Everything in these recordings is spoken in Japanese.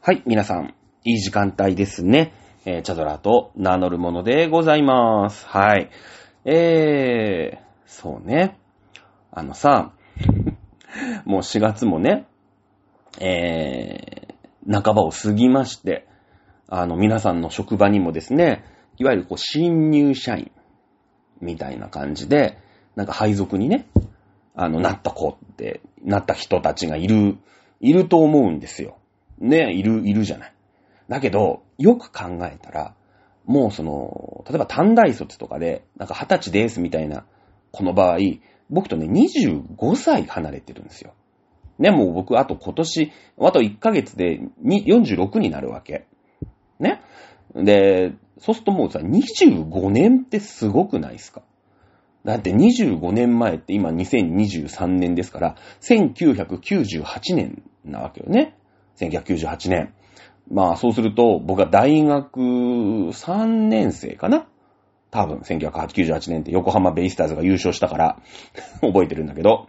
はい、皆さん、いい時間帯ですね。えー、チャドラと名乗るものでございます。はい。えー、そうね。あのさ、もう4月もね、えー、半ばを過ぎまして、あの、皆さんの職場にもですね、いわゆるこう、新入社員、みたいな感じで、なんか配属にね、あの、なった子って、なった人たちがいる、いると思うんですよ。ね、いる、いるじゃない。だけど、よく考えたら、もうその、例えば短大卒とかで、なんか二十歳ですみたいな、この場合、僕とね、25歳離れてるんですよ。ね、もう僕、あと今年、あと1ヶ月で46になるわけ。ね。で、そうするともうさ、25年ってすごくないですか？だって25年前って今2023年ですから、1998年なわけよね。1998年。まあそうすると、僕は大学3年生かな？多分、1998年って横浜ベイスターズが優勝したから、覚えてるんだけど、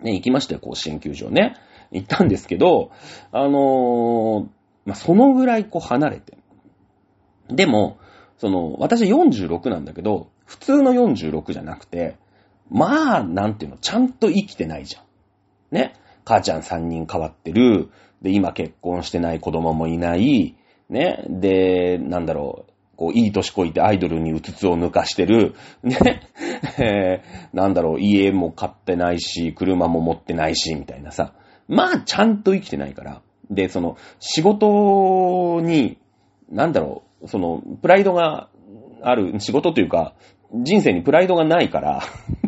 ね、行きましたよ、甲子園球場ね。行ったんですけど、あのーまあそのぐらいこう離れて。でも、その、私46なんだけど、普通の46じゃなくて、まあ、なんていうの、ちゃんと生きてないじゃん。ね？母ちゃん3人変わってる。で、今結婚してない子供もいない。ね。で、なんだろう。こう、いい年こいてアイドルにうつつを抜かしてる。ね。えーなんだろう。家も買ってないし、車も持ってないし、みたいなさ。まあ、ちゃんと生きてないから。で、その、仕事に、なんだろう。その、プライドがある、仕事というか、人生にプライドがないから。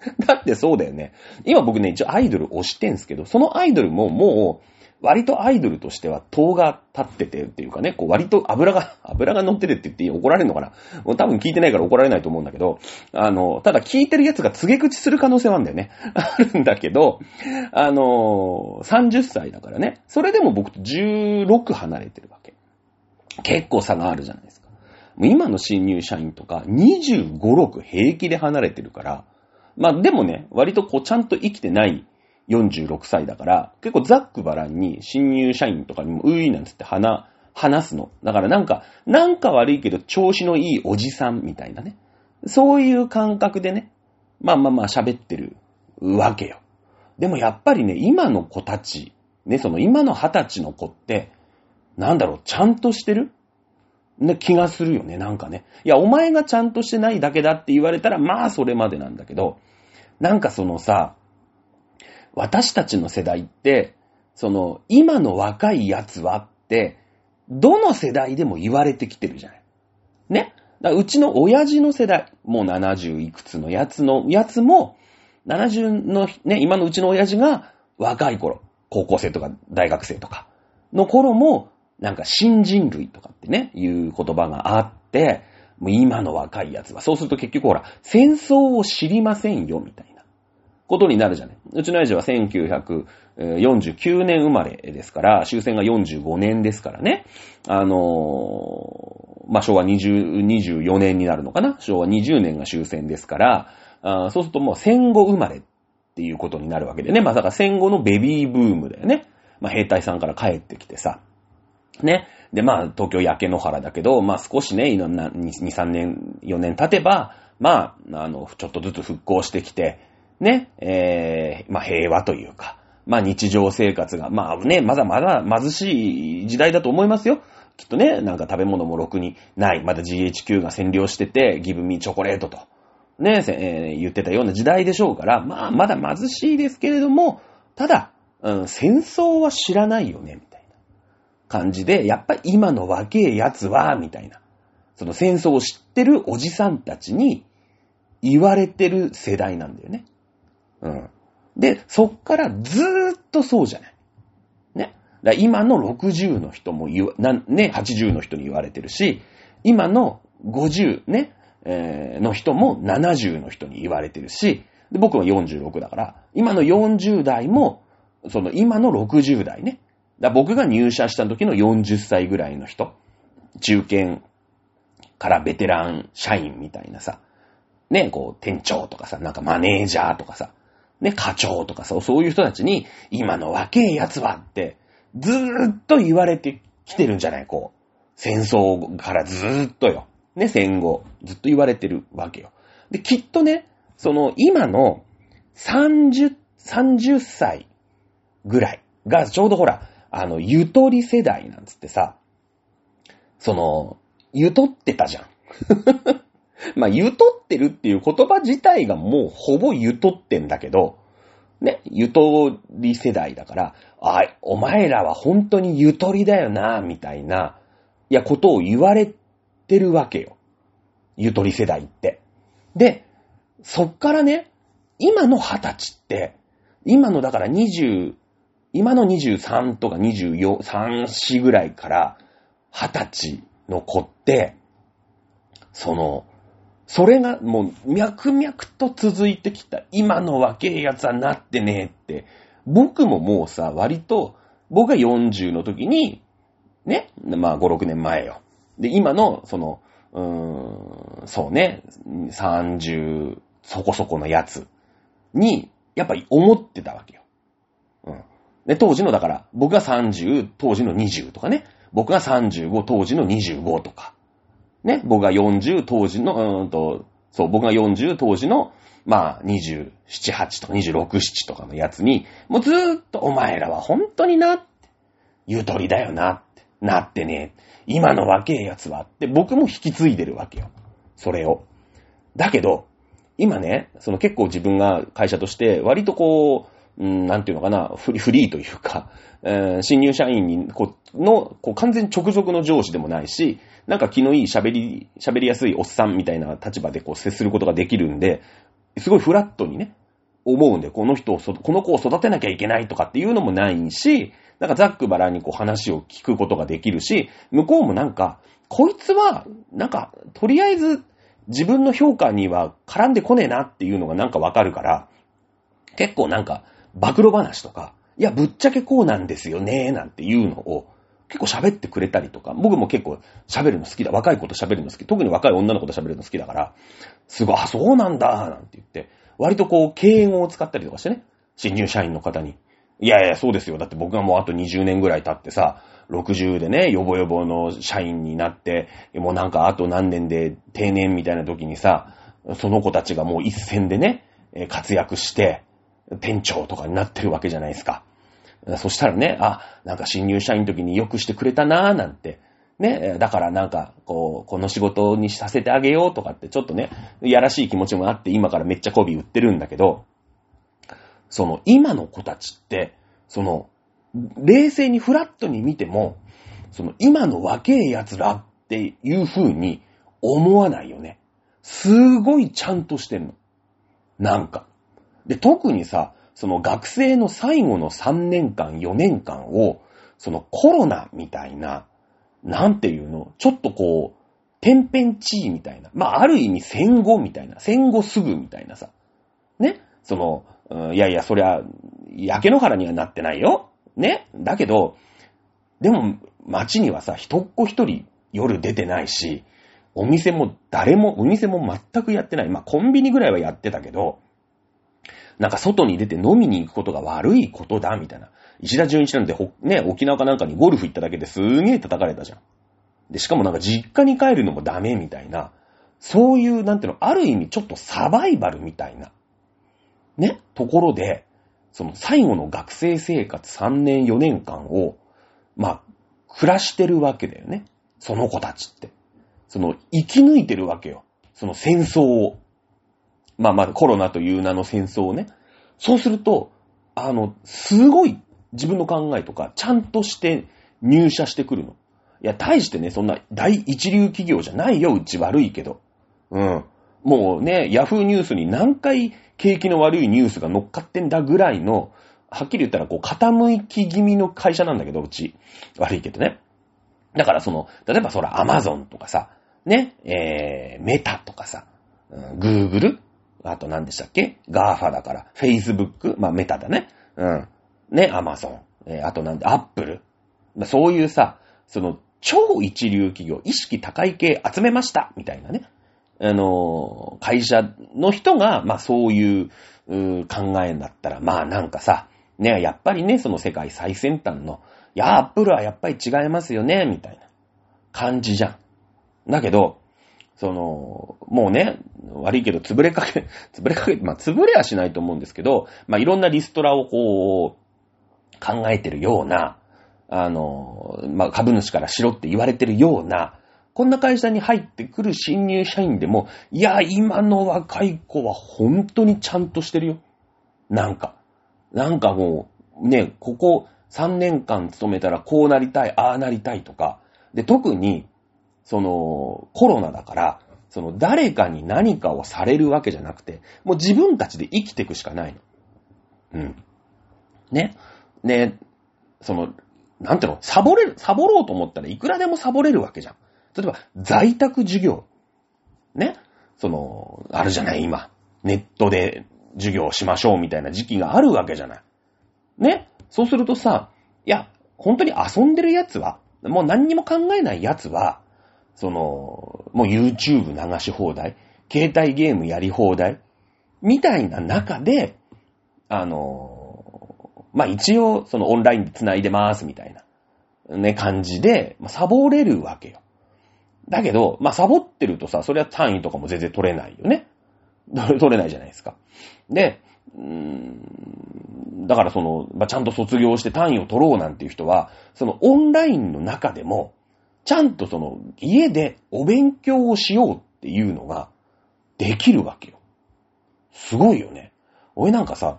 だってそうだよね。今僕ね、一応アイドル推してんすけど、そのアイドルももう、割とアイドルとしては塔が立っててっていうかね、こう割と油が、油が乗ってるって言って怒られるのかなもう多分聞いてないから怒られないと思うんだけど、あの、ただ聞いてるやつが告げ口する可能性はあるんだよね。あるんだけど、あの、30歳だからね、それでも僕と16離れてるわけ。結構差があるじゃないですか。今の新入社員とか25、6平気で離れてるから、まあでもね、割とこうちゃんと生きてない46歳だから、結構ザックバランに新入社員とかにもうーいなんつって話、話すの。だからなんか、なんか悪いけど調子のいいおじさんみたいなね。そういう感覚でね、まあまあまあ喋ってるわけよ。でもやっぱりね、今の子たち、ね、その今の二十歳の子って、なんだろう、ちゃんとしてる？ね、気がするよね、なんかね。いや、お前がちゃんとしてないだけだって言われたら、まあそれまでなんだけど、なんかそのさ、私たちの世代って、その、今の若いやつはって、どの世代でも言われてきてるじゃない。ね。うちの親父の世代、もう70いくつのやつの、やつも、70の、ね、今のうちの親父が若い頃、高校生とか大学生とかの頃も、なんか新人類とかってね、いう言葉があって、もう今の若いやつは、そうすると結局ほら、戦争を知りませんよ、みたいなことになるじゃない。うちの親父は1949年生まれですから、終戦が45年ですからね。あのーまあ、昭和20 24年になるのかな昭和20年が終戦ですから、あそうするともう戦後生まれっていうことになるわけでね。まあ、だから戦後のベビーブームだよね。まあ、兵隊さんから帰ってきてさ。ね。で、まあ、東京焼け野原だけど、まあ、少しね、2、3年、4年経てば、まあ、あの、ちょっとずつ復興してきて、ね、えー、まあ、平和というか、まあ、日常生活が、まあね、まだまだ貧しい時代だと思いますよ。きっとね、なんか食べ物もろくにない。まだ GHQ が占領してて、ギブミチョコレートと、ね、えー言ってたような時代でしょうから、まあ、まだ貧しいですけれども、ただ、うん、戦争は知らないよね、みたいな感じで、やっぱ今の若えやつは、みたいな。その戦争を知ってるおじさんたちに言われてる世代なんだよね。うん。で、そっからずーっとそうじゃない。ね。だ今の60の人も言わ、なね、80の人に言われてるし、今の50ね、えーの人も70の人に言われてるし、で僕は46だから、今の40代も、その今の60代ね。だ僕が入社した時の40歳ぐらいの人、中堅からベテラン社員みたいなさ、ね、こう、店長とかさ、なんかマネージャーとかさ、ね、課長とかさ、そういう人たちに、今の若えやつはってずーっと言われてきてるんじゃない？こう。戦争からずーっとよ。ね、戦後。ずっと言われてるわけよ。で、きっとね、その今の30、30歳ぐらいがちょうどほら、あの、ゆとり世代なんつってさ、その、ゆとってたじゃん。まあ、ゆとってるっていう言葉自体がもうほぼゆとってんだけど、ね、ゆとり世代だから、あ、お前らは本当にゆとりだよな、みたいな、いや、ことを言われてるわけよ。ゆとり世代って。で、そっからね、今の二十歳って、今のだから20、今の23とか24、3、4ぐらいから二十歳の子って、その、それがもう脈々と続いてきた今の若えやつはなってねえって、僕ももうさ、割と、僕が40の時に、ね、まあ5、6年前よ。で、今の、その、うーん、そうね、30そこそこのやつに、やっぱり思ってたわけよ。うん。で、当時の、だから、僕が30、当時の20とかね。僕が35、当時の25とか。ね、僕が40、当時の、うんと、そう、僕が40、当時の、まあ、27、8とか26、7とかのやつに、もうずーっとお前らは本当にな、ゆとりだよなって、なってね、今の若えやつはって僕も引き継いでるわけよ。それを。だけど、今ね、その結構自分が会社として割とこう、うん、なんていうのかな、フリフリーというか、えー、新入社員にこのこう完全直属の上司でもないし、なんか気のいい喋り、喋りやすいおっさんみたいな立場でこう接することができるんで、すごいフラットにね、思うんで、この人をこの子を育てなきゃいけないとかっていうのもないし、なんかザックバラにこう話を聞くことができるし、向こうもなんか、こいつは、なんか、とりあえず自分の評価には絡んでこねえなっていうのがなんかわかるから、結構なんか、暴露話とか、いや、ぶっちゃけこうなんですよね、なんていうのを、結構喋ってくれたりとか、僕も結構喋るの好きだ。若い子と喋るの好き。特に若い女の子と喋るの好きだから、すごい、あ、そうなんだ、なんて言って、割とこう、敬語を使ったりとかしてね、新入社員の方に。いやいや、そうですよ。だって僕がもうあと20年ぐらい経ってさ、60でね、ヨボヨボの社員になって、もうなんかあと何年で定年みたいな時にさ、その子たちがもう一戦でね、活躍して、店長とかになってるわけじゃないですか。そしたらね、あ、なんか新入社員の時によくしてくれたなぁなんて。ね、だからなんか、こう、この仕事にさせてあげようとかってちょっとね、やらしい気持ちもあって今からめっちゃ媚び売ってるんだけど、その今の子たちって、その、冷静にフラットに見ても、その今の若え奴らっていう風に思わないよね。すごいちゃんとしてんの。なんか。で、特にさ、その学生の最後の3年間、4年間を、そのコロナみたいな、なんていうの、ちょっとこう、天変地異みたいな。まあ、ある意味戦後みたいな。戦後すぐみたいなさ。ね。その、いやいや、そりゃ、焼け野原にはなってないよ。ね。だけど、でも、街にはさ、一っ子一人夜出てないし、お店も誰も、お店も全くやってない。まあ、コンビニぐらいはやってたけど、なんか外に出て飲みに行くことが悪いことだ、みたいな。石田純一なんてね、沖縄かなんかにゴルフ行っただけですげえ叩かれたじゃん。で、しかもなんか実家に帰るのもダメみたいな、そういう、なんていうの、ある意味ちょっとサバイバルみたいな、ね、ところで、その最後の学生生活3年4年間を、まあ、暮らしてるわけだよね。その子たちって。その、生き抜いてるわけよ。その戦争を。まあまあコロナという名の戦争をね。そうすると、あの、すごい自分の考えとか、ちゃんとして入社してくるの。いや、大してね、そんな大一流企業じゃないよ、うち悪いけど。うん。もうね、ヤフーニュースに何回景気の悪いニュースが乗っかってんだぐらいの、はっきり言ったらこう傾き気味の会社なんだけど、うち。悪いけどね。だからその、例えばそらアマゾンとかさ、ね、えー、メタとかさ、グーグルあと何でしたっけ？ガーファだから。フェイスブックまあメタだね。うん。ね、アマゾン。えー、あとなんで、アップル。まあ、そういうさ、その、超一流企業、意識高い系集めましたみたいなね。あの、会社の人が、まあそういう、う考えだったら、まあなんかさ、ね、やっぱりね、その世界最先端の、いや、アップルはやっぱり違いますよね、みたいな感じじゃん。だけど、その、もうね、悪いけど潰れかけ、潰れかけ、まあ、潰れはしないと思うんですけど、まあ、いろんなリストラをこう、考えてるような、あの、まあ、株主からしろって言われてるような、こんな会社に入ってくる新入社員でも、いや、今の若い子は本当にちゃんとしてるよ。なんか。なんかもう、ね、ここ3年間勤めたらこうなりたい、ああなりたいとか。で、特に、その、コロナだから、その、誰かに何かをされるわけじゃなくて、もう自分たちで生きていくしかないの。うん。ね。ね、その、なんていうの、サボれる、サボろうと思ったらいくらでもサボれるわけじゃん。例えば、在宅授業。ね。その、あるじゃない、今。ネットで授業しましょうみたいな時期があるわけじゃない。ね。そうするとさ、いや、本当に遊んでる奴は、もう何にも考えない奴は、その、もう YouTube 流し放題、携帯ゲームやり放題、みたいな中で、あの、まあ、一応、そのオンラインで繋いでますみたいな、ね、感じで、まあ、サボれるわけよ。だけど、まあ、サボってるとさ、それは単位とかも全然取れないよね。取れないじゃないですか。で、うーんだからその、まあ、ちゃんと卒業して単位を取ろうなんていう人は、そのオンラインの中でも、ちゃんとその家でお勉強をしようっていうのができるわけよ。すごいよね。俺なんかさ、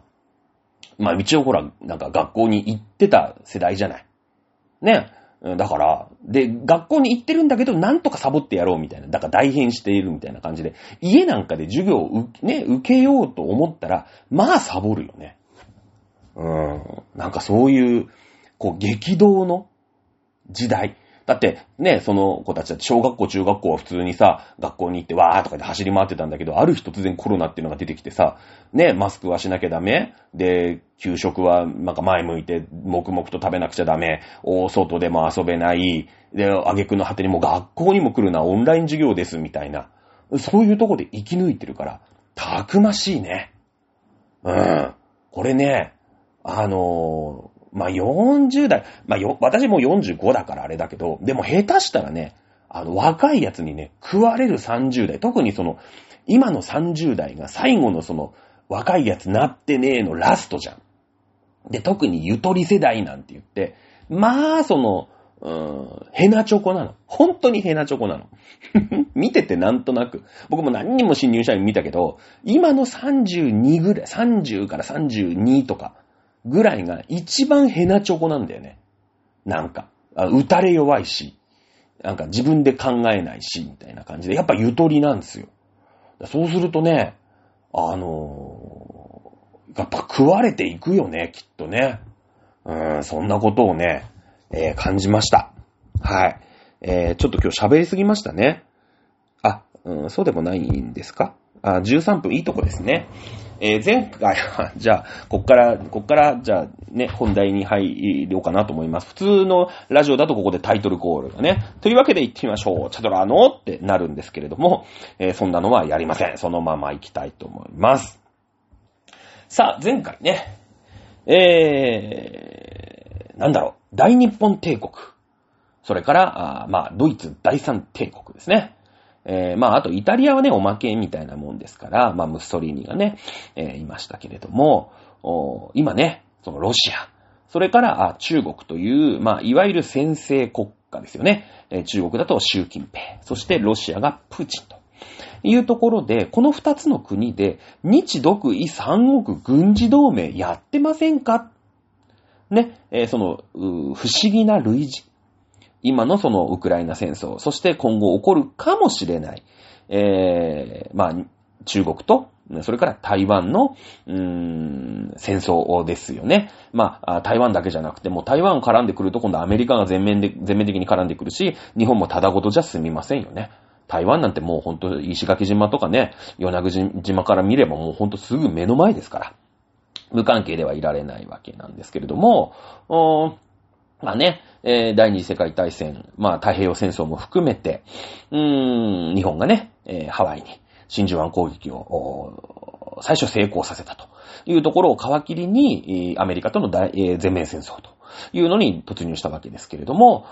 まあ一応ほら、なんか学校に行ってた世代じゃない。ね。だから、で、学校に行ってるんだけど、なんとかサボってやろうみたいな。だから大変しているみたいな感じで、家なんかで授業をね、受けようと思ったら、まあサボるよね。うーん。なんかそういう、こう、激動の時代。だって、ね、その子たちだって小学校、中学校は普通にさ、学校に行ってわーとかで走り回ってたんだけど、ある日突然コロナっていうのが出てきてさ、ね、マスクはしなきゃダメで、給食はなんか前向いて、黙々と食べなくちゃダメ。大外でも遊べない。で、挙句の果てにも学校にも来るな、オンライン授業です、みたいな。そういうとこで生き抜いてるから、たくましいね。うん。これね、あのまあ、40代、まあ、よ、私も45だからあれだけど、でも下手したらね、あの、若いやつにね、食われる30代、特にその、今の30代が最後のその、若いやつなってねえのラストじゃん。で、特にゆとり世代なんて言って、まあ、その、うーん、ヘナチョコなの。本当にヘナチョコなの。見ててなんとなく。僕も何人も新入社員見たけど、今の32ぐらい、30から32とか、ぐらいが一番ヘナチョコなんだよね。なんか、打たれ弱いし、なんか自分で考えないし、みたいな感じで、やっぱゆとりなんですよ。そうするとね、あのー、やっぱ食われていくよね、きっとね。うん、そんなことをね、えー、感じました。はい。えー、ちょっと今日喋りすぎましたね。あ、うん、そうでもないんですか？あ、13分いいとこですね。えー、前回は、じゃあ、こっから、こっから、じゃあ、ね、本題に入ろうかなと思います。普通のラジオだとここでタイトルコールがね。というわけで行ってみましょう。チャドラーのってなるんですけれども、えー、そんなのはやりません。そのまま行きたいと思います。さあ、前回ね、えー、なんだろう、大日本帝国。それから、あまあ、ドイツ第三帝国ですね。えー、まあ、あとイタリアはね、おまけみたいなもんですから、まあ、ムッソリーニがね、えー、いましたけれども、今ね、そのロシア、それからあ中国という、まあ、いわゆる先制国家ですよね。えー、中国だと習近平、そしてロシアがプーチンと。いうところで、この二つの国で、日独伊三国軍事同盟やってませんか？ね、えー、その、不思議な類似。今のそのウクライナ戦争、そして今後起こるかもしれない、えー、まあ、中国と、それから台湾の、うーん、戦争ですよね。まあ、台湾だけじゃなくて、もう台湾絡んでくると今度アメリカが全面で、全面的に絡んでくるし、日本もただごとじゃ済みませんよね。台湾なんてもうほんと石垣島とかね、与那国島から見ればもうほんとすぐ目の前ですから。無関係ではいられないわけなんですけれども、まあね、えー、第二次世界大戦、まあ太平洋戦争も含めて、うーん、日本がね、えー、ハワイに真珠湾攻撃を最初成功させたというところを皮切りに、アメリカとの大、えー、全面戦争というのに突入したわけですけれども、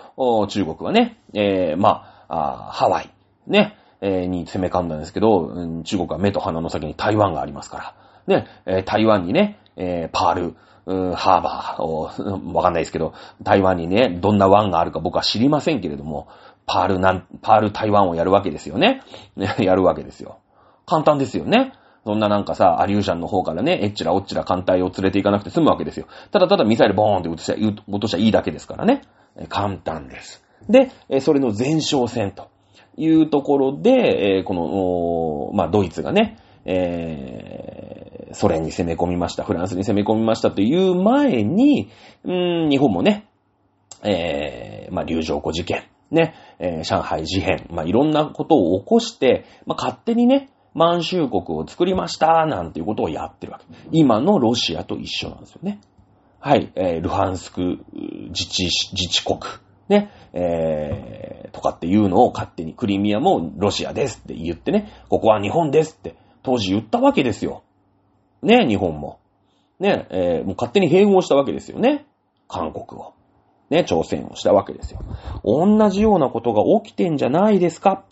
中国はね、えー、まあ、ハワイ、ね、えー、に攻め込んだんですけど、うん、中国は目と鼻の先に台湾がありますから、ね、え、台湾にね、え、パール、うんハーバーを、わかんないですけど、台湾にね、どんな湾があるか僕は知りませんけれども、パールなん、パール台湾をやるわけですよね。やるわけですよ。簡単ですよね。そんななんかさ、アリューシャンの方からね、えっちらおっちら艦隊を連れて行かなくて済むわけですよ。ただただミサイルボーンって落としゃ落としゃいいだけですからね。簡単です。で、それの前哨戦というところで、この、まあ、ドイツがね、えー、ソ連に攻め込みました、フランスに攻め込みましたという前に、うん、日本もね、えー、まあ、流浄湖事件、ね、えー、上海事変、まあ、いろんなことを起こして、まあ、勝手にね、満州国を作りました、なんていうことをやってるわけ。今のロシアと一緒なんですよね。はい、えー、ルハンスク自治、自治国、ね、えー、とかっていうのを勝手にクリミアもロシアですって言ってね、ここは日本ですって当時言ったわけですよ。ね、日本も。ね、えー、もう勝手に併合したわけですよね。韓国を。ね、朝鮮をしたわけですよ。同じようなことが起きてんじゃないですか。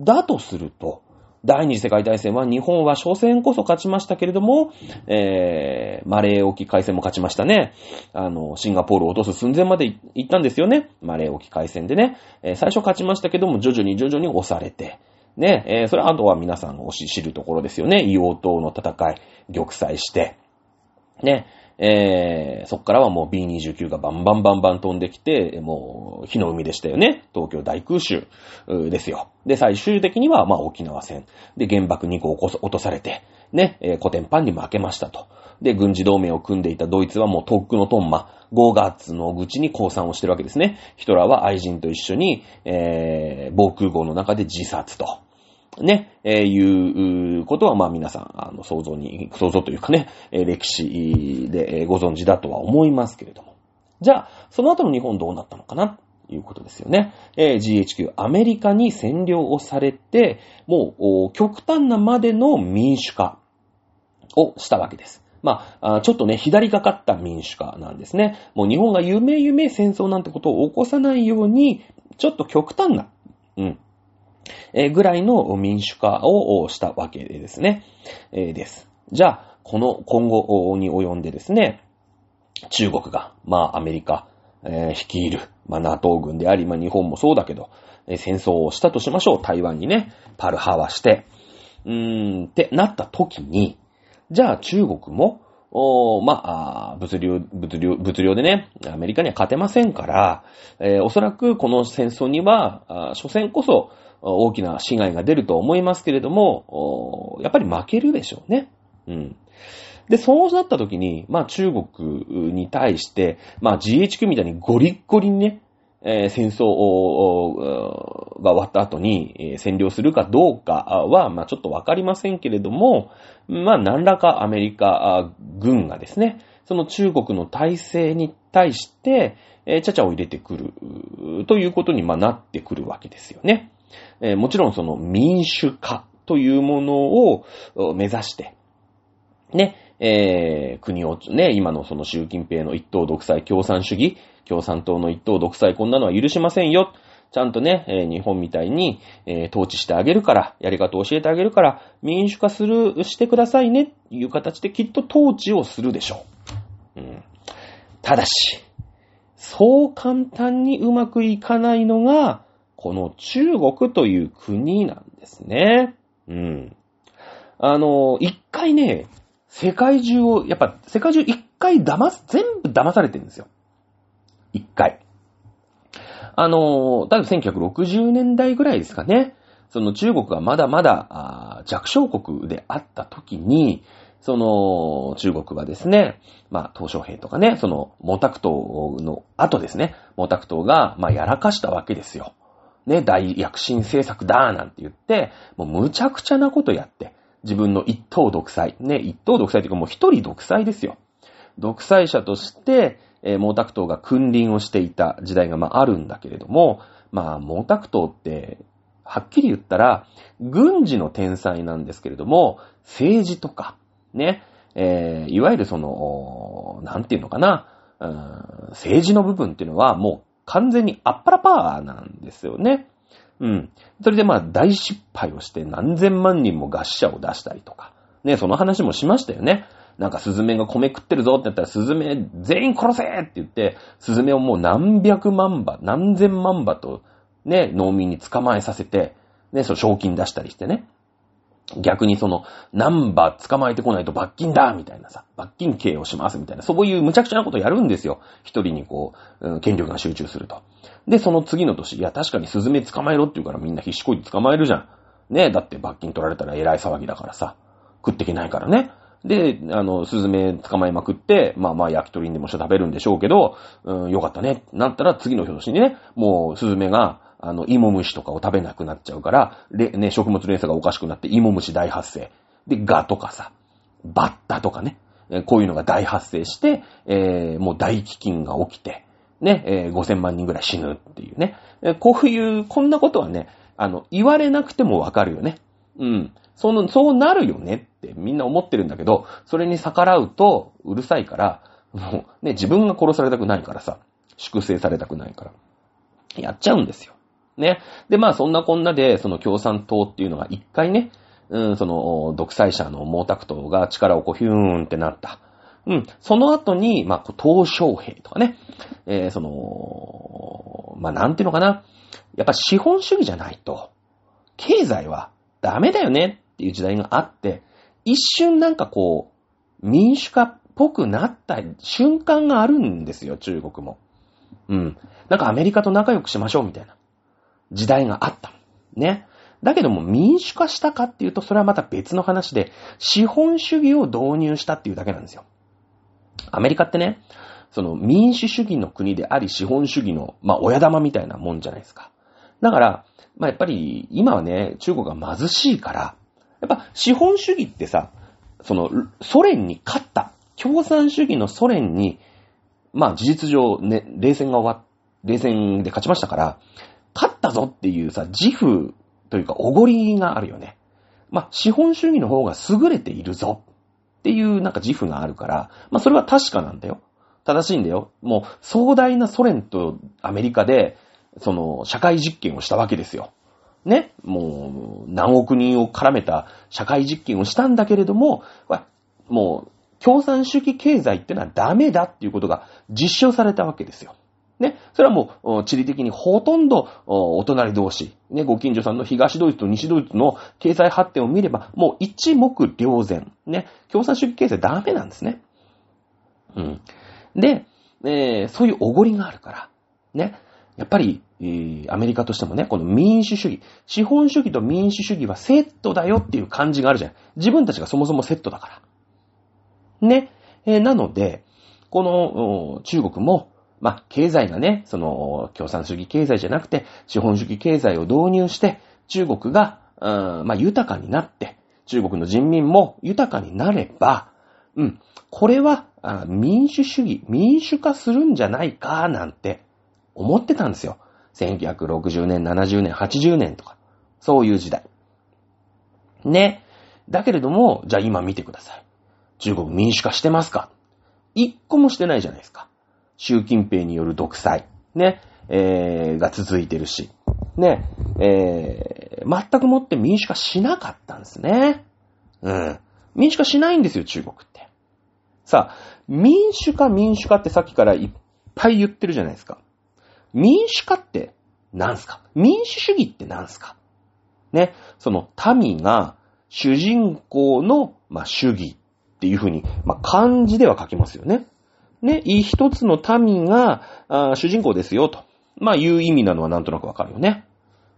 だとすると、第二次世界大戦は日本は初戦こそ勝ちましたけれども、えー、マレー沖海戦も勝ちましたね。あの、シンガポールを落とす寸前まで行ったんですよね。マレー沖海戦でね。えー、最初勝ちましたけども、徐々に徐々に押されて。ね、えー、それはあとは皆さんが知るところですよね。硫黄島の戦い、玉砕して。ね、えー、そっからはもう B29 がバンバンバンバン飛んできて、もう火の海でしたよね。東京大空襲ですよ。で、最終的にはまあ沖縄戦。で、原爆2個落とされて、ね、えー、コテンパンに負けましたと。で、軍事同盟を組んでいたドイツはもうとっくのトンマ、5月の口に降参をしてるわけですね。ヒトラーは愛人と一緒に、えー、防空壕の中で自殺と。ね、えー、いうことは、まあ皆さん、あの、想像に、想像というかね、え歴史でご存知だとは思いますけれども。じゃあ、その後の日本どうなったのかな？いうことですよね。えー、GHQ、アメリカに占領をされて、もう、極端なまでの民主化をしたわけです。まあ、ちょっとね、左がかった民主化なんですね。もう日本が夢夢戦争なんてことを起こさないように、ちょっと極端な、うん、えぐらいの民主化をしたわけですね。えです。じゃあ、この今後に及んでですね、中国が、まあアメリカ、え、率いる、まあ NATO 軍であり、まあ日本もそうだけど、え、戦争をしたとしましょう。台湾にね、パルハワして、うーん、ってなった時に、じゃあ中国も、おまあ、物流、物流、物流でね、アメリカには勝てませんから、えー、おそらくこの戦争には、あ初戦こそ、大きな被害が出ると思いますけれども、やっぱり負けるでしょうね。うん。で、そうなった時に、まあ中国に対して、まあ GHQ みたいにゴリッゴリにね、えー、戦争が終わった後に、占領するかどうかは、まあちょっとわかりませんけれども、まあ何らかアメリカ軍がですね、その中国の体制に対して、えー、ちゃちゃを入れてくるということに、まあ、なってくるわけですよね。えー、もちろんその民主化というものを目指して、ね、えー、国をね、今のその習近平の一党独裁共産主義、共産党の一党独裁こんなのは許しませんよ。ちゃんとね、えー、日本みたいに、えー、統治してあげるから、やり方を教えてあげるから、民主化する、してくださいねっていう形できっと統治をするでしょう。うん、ただし、そう簡単にうまくいかないのが、この中国という国なんですね。うん。あの、一回ね、世界中を、やっぱ世界中一回騙す、全部騙されてるんですよ。一回。あの、だいぶ1960年代ぐらいですかね。その中国がまだまだ弱小国であった時に、その中国はですね、まあ、東小平とかね、その毛沢東の後ですね、毛沢東が、まあ、やらかしたわけですよ。ね、大躍進政策だなんて言って、もうむちゃくちゃなことやって、自分の一党独裁。ね、一党独裁というかもう一人独裁ですよ。独裁者として、えー、毛沢東が君臨をしていた時代がまああるんだけれども、まあ毛沢東って、はっきり言ったら、軍事の天才なんですけれども、政治とか、ね。えー、いわゆるその、なんていうのかな、うん、政治の部分っていうのはもう完全にアッパラパーなんですよね。うん。それでまあ大失敗をして何千万人も餓死者を出したりとか。ね、その話もしましたよね。なんかスズメが米食ってるぞって言ったら、スズメ全員殺せって言って、スズメをもう何百万羽、何千万羽と、ね、農民に捕まえさせて、ね、その賞金出したりしてね。逆にその、何羽捕まえてこないと罰金だみたいなさ、罰金刑をしますみたいな、そういう無茶苦茶なことやるんですよ。一人にこう、権力が集中すると。で、その次の年、いや、確かにスズメ捕まえろって言うからみんな必死こいて捕まえるじゃん。ねだって罰金取られたら偉い騒ぎだからさ、食ってけないからね。で、あの、スズメ捕まえまくって、まあまあ焼き鳥にでもして食べるんでしょうけど、うん、よかったね。なったら次の年にね、もうスズメが、あの、芋虫とかを食べなくなっちゃうから、で、ね、食物連鎖がおかしくなって芋虫大発生。で、ガとかさ、バッタとかね、こういうのが大発生して、えー、もう大飢饉が起きて、ね、えー、5000万人ぐらい死ぬっていうね。こういう、こんなことはね、あの、言われなくてもわかるよね。うん。その、そうなるよねってみんな思ってるんだけど、それに逆らうとうるさいから、もうね、自分が殺されたくないからさ、粛清されたくないから、やっちゃうんですよ。ね。で、まあそんなこんなで、その共産党っていうのが一回ね、うん、その、独裁者の毛沢東が力をこうヒューンってなった。うん。その後に、まあ、東小平とかね、えー、その、まあ、なんていうのかな。やっぱ資本主義じゃないと、経済はダメだよねっていう時代があって、一瞬なんかこう、民主化っぽくなった瞬間があるんですよ、中国も。うん。なんかアメリカと仲良くしましょうみたいな時代があった。ね。だけども民主化したかっていうと、それはまた別の話で、資本主義を導入したっていうだけなんですよ。アメリカってね、その民主主義の国であり資本主義の、まあ親玉みたいなもんじゃないですか。だから、まあやっぱり今はね、中国が貧しいから、やっぱ資本主義ってさ、そのソ連に勝った、共産主義のソ連に、まあ事実上ね、冷戦が終わっ、冷戦で勝ちましたから、勝ったぞっていうさ、自負というかおごりがあるよね。まあ資本主義の方が優れているぞっていうなんか自負があるから、まあそれは確かなんだよ。正しいんだよ。もう壮大なソ連とアメリカで、その、社会実験をしたわけですよ。ね？もう、何億人を絡めた社会実験をしたんだけれども、もう、共産主義経済ってのはダメだっていうことが実証されたわけですよ。ね。それはもう、地理的にほとんど、お隣同士、ね、ご近所さんの東ドイツと西ドイツの経済発展を見れば、もう一目瞭然。ね。共産主義経済ダメなんですね。うん。で、えー、そういうおごりがあるから、ね。やっぱり、え、アメリカとしてもね、この民主主義、資本主義と民主主義はセットだよっていう感じがあるじゃん。自分たちがそもそもセットだから。ね。えー、なので、この中国も、まあ、経済がね、その、共産主義経済じゃなくて、資本主義経済を導入して、中国が、うん、まあ、豊かになって、中国の人民も豊かになれば、うん、これは、民主主義、民主化するんじゃないか、なんて思ってたんですよ。1960年、70年、80年とか。そういう時代。ね。だけれども、じゃあ今見てください。中国民主化してますか？一個もしてないじゃないですか。習近平による独裁。ね。えー、が続いてるし。ね。えー、全くもって民主化しなかったんですね。うん。民主化しないんですよ、中国って。さあ、民主化民主化ってさっきからいっぱい言ってるじゃないですか。民主化って何すか？民主主義って何すか？ね、その民が主人公の、まあ、主義っていうふうに、まあ、漢字では書きますよね。ね、一つの民が主人公ですよと。まあ、いう意味なのはなんとなくわかるよね。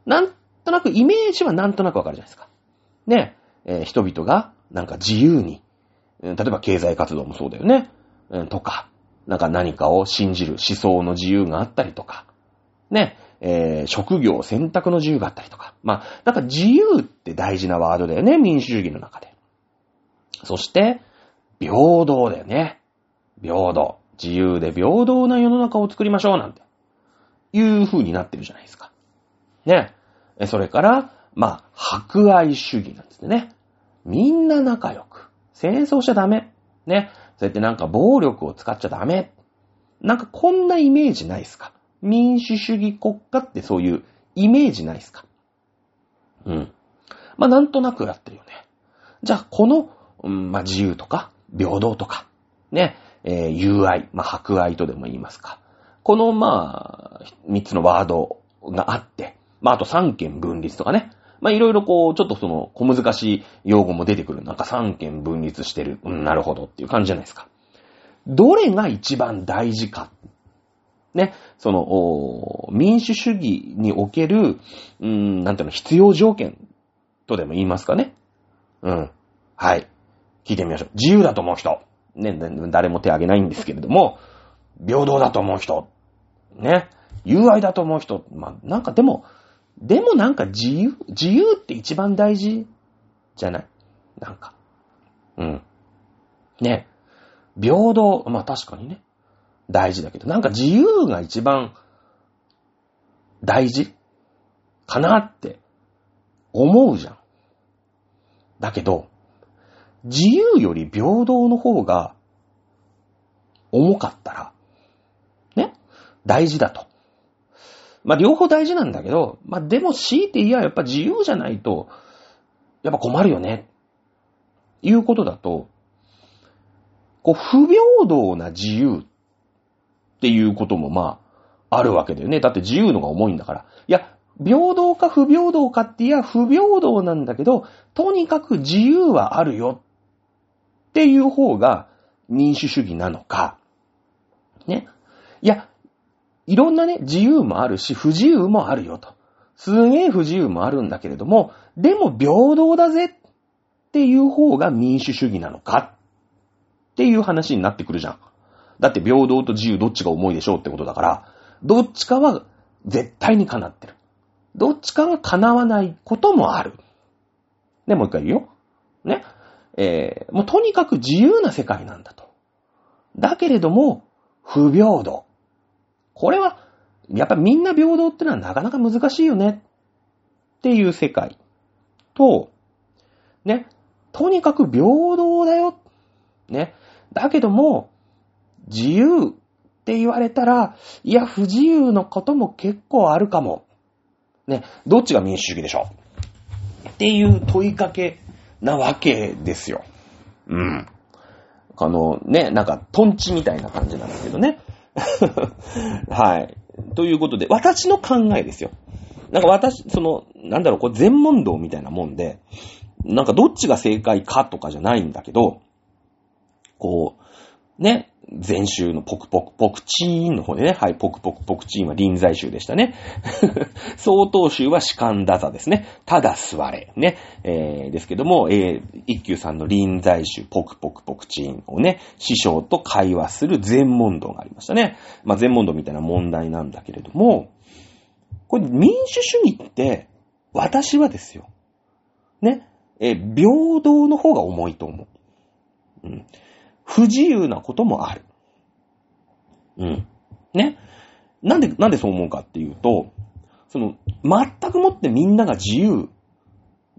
なんとなく、イメージはなんとなくわかるじゃないですか。ね、えー、人々がなんか自由に、例えば経済活動もそうだよね。とか、なんか何かを信じる思想の自由があったりとか、ね、えー、職業選択の自由があったりとか。まあ、なんか自由って大事なワードだよね、民主主義の中で。そして、平等だよね。平等。自由で平等な世の中を作りましょう、なんて。いう風になってるじゃないですか。ね。それから、まあ、博愛主義なんですね。みんな仲良く。戦争しちゃダメ。ね。そうやってなんか暴力を使っちゃダメ。なんかこんなイメージないですか民主主義国家ってそういうイメージないですかうん。まあ、なんとなくやってるよね。じゃあ、この、うん、まあ、自由とか、平等とか、ね、えー、友愛、まあ、博愛とでも言いますか。この、まあ、三つのワードがあって、まあ、あと三権分立とかね。まあ、いろいろこう、ちょっとその、小難しい用語も出てくる。なんか三権分立してる。うん、なるほどっていう感じじゃないですか。どれが一番大事か。ね、その、民主主義における、うん、なんていうの、必要条件とでも言いますかね。うん。はい。聞いてみましょう。自由だと思う人。ね、誰も手挙げないんですけれども、平等だと思う人。ね。友愛だと思う人。まあ、なんかでも、でもなんか自由、自由って一番大事じゃない？なんか。うん。ね。平等、まあ確かにね。大事だけど、なんか自由が一番大事かなって思うじゃん。だけど、自由より平等の方が重かったら、ね？大事だと。まあ、両方大事なんだけど、まあ、でも強いて言えばやっぱ自由じゃないと、やっぱ困るよね。いうことだと、こう、不平等な自由っていうこともまあ、あるわけだよね。だって自由のが重いんだから。いや、平等か不平等かって言えば不平等なんだけど、とにかく自由はあるよっていう方が民主主義なのか。ね。いや、いろんなね、自由もあるし、不自由もあるよと。すげえ不自由もあるんだけれども、でも平等だぜっていう方が民主主義なのかっていう話になってくるじゃん。だって平等と自由どっちが重いでしょうってことだから、どっちかは絶対に叶ってる。どっちかが叶わないこともある。ね、もう一回言うよ。ね。えー、もうとにかく自由な世界なんだと。だけれども、不平等。これは、やっぱみんな平等ってのはなかなか難しいよね。っていう世界。と、ね、とにかく平等だよ。ね。だけども、自由って言われたら、いや、不自由のことも結構あるかも。ね。どっちが民主主義でしょう？っていう問いかけなわけですよ。うん。あの、ね、なんか、トンチみたいな感じなんですけどね。はい。ということで、私の考えですよ。なんか私、その、なんだろう、これ全問答みたいなもんで、なんかどっちが正解かとかじゃないんだけど、こう、ね、前週のポクポクポクチーンの方でね、はい、ポクポクポクチーンは臨在集でしたね。総統集は士官ダザですね。ただ座れ。ね。えー、ですけども、えー、一休さんの臨在集、ポクポクポクチーンをね、師匠と会話する全問答がありましたね。まあ、全問答みたいな問題なんだけれども、これ民主主義って、私はですよ。ね。えー、平等の方が重いと思う。うん。不自由なこともある。うん。ね。なんで、なんでそう思うかっていうと、その、全くもってみんなが自由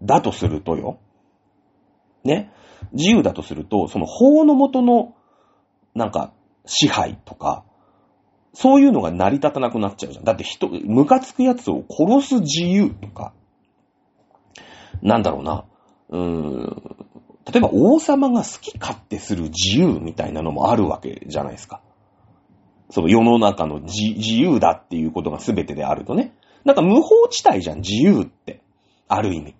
だとするとよ。ね。自由だとすると、その法のもとの、なんか、支配とか、そういうのが成り立たなくなっちゃうじゃん。だって人、ムカつくやつを殺す自由とか、なんだろうな、うーん、例えば王様が好き勝手する自由みたいなのもあるわけじゃないですか。その世の中の自由だっていうことが全てであるとね。なんか無法地帯じゃん、自由って。ある意味。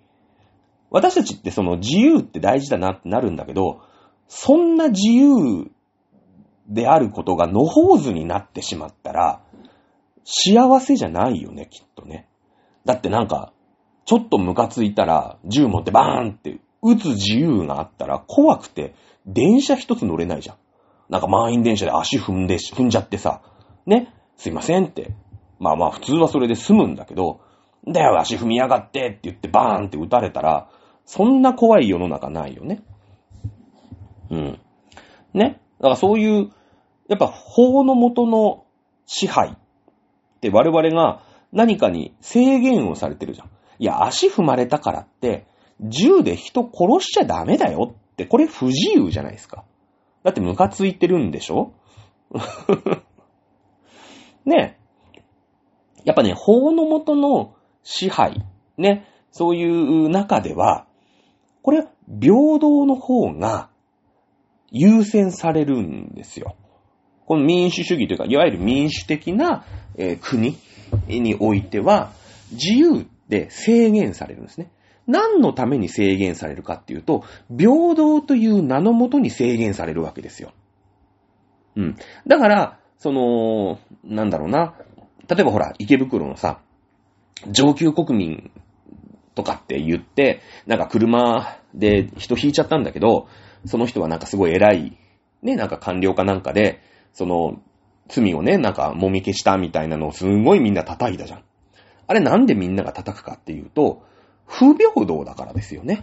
私たちってその自由って大事だなってなるんだけど、そんな自由であることが野放図になってしまったら、幸せじゃないよね、きっとね。だってなんか、ちょっとムカついたら、銃持ってバーンって撃つ自由があったら怖くて電車一つ乗れないじゃん。なんか満員電車で足踏んで、踏んじゃってさ、ね、すいませんって。まあまあ普通はそれで済むんだけど、だよ足踏みやがってって言ってバーンって撃たれたら、そんな怖い世の中ないよね。うん。ね。だからそういう、やっぱ法の元の支配って我々が何かに制限をされてるじゃん。いや、足踏まれたからって、銃で人殺しちゃダメだよってこれ不自由じゃないですか。だってムカついてるんでしょ？ねえやっぱね、法の元の支配、ね、そういう中では、これ、平等の方が優先されるんですよ。この民主主義というか、いわゆる民主的な、えー、国においては、自由で制限されるんですね。何のために制限されるかっていうと、平等という名のもとに制限されるわけですよ。うん。だから、その、なんだろうな。例えばほら、池袋のさ、上級国民とかって言って、なんか車で人引いちゃったんだけど、その人はなんかすごい偉い、ね、なんか官僚かなんかで、その、罪をね、なんか揉み消したみたいなのをすんごいみんな叩いたじゃん。あれなんでみんなが叩くかっていうと、不平等だからですよね。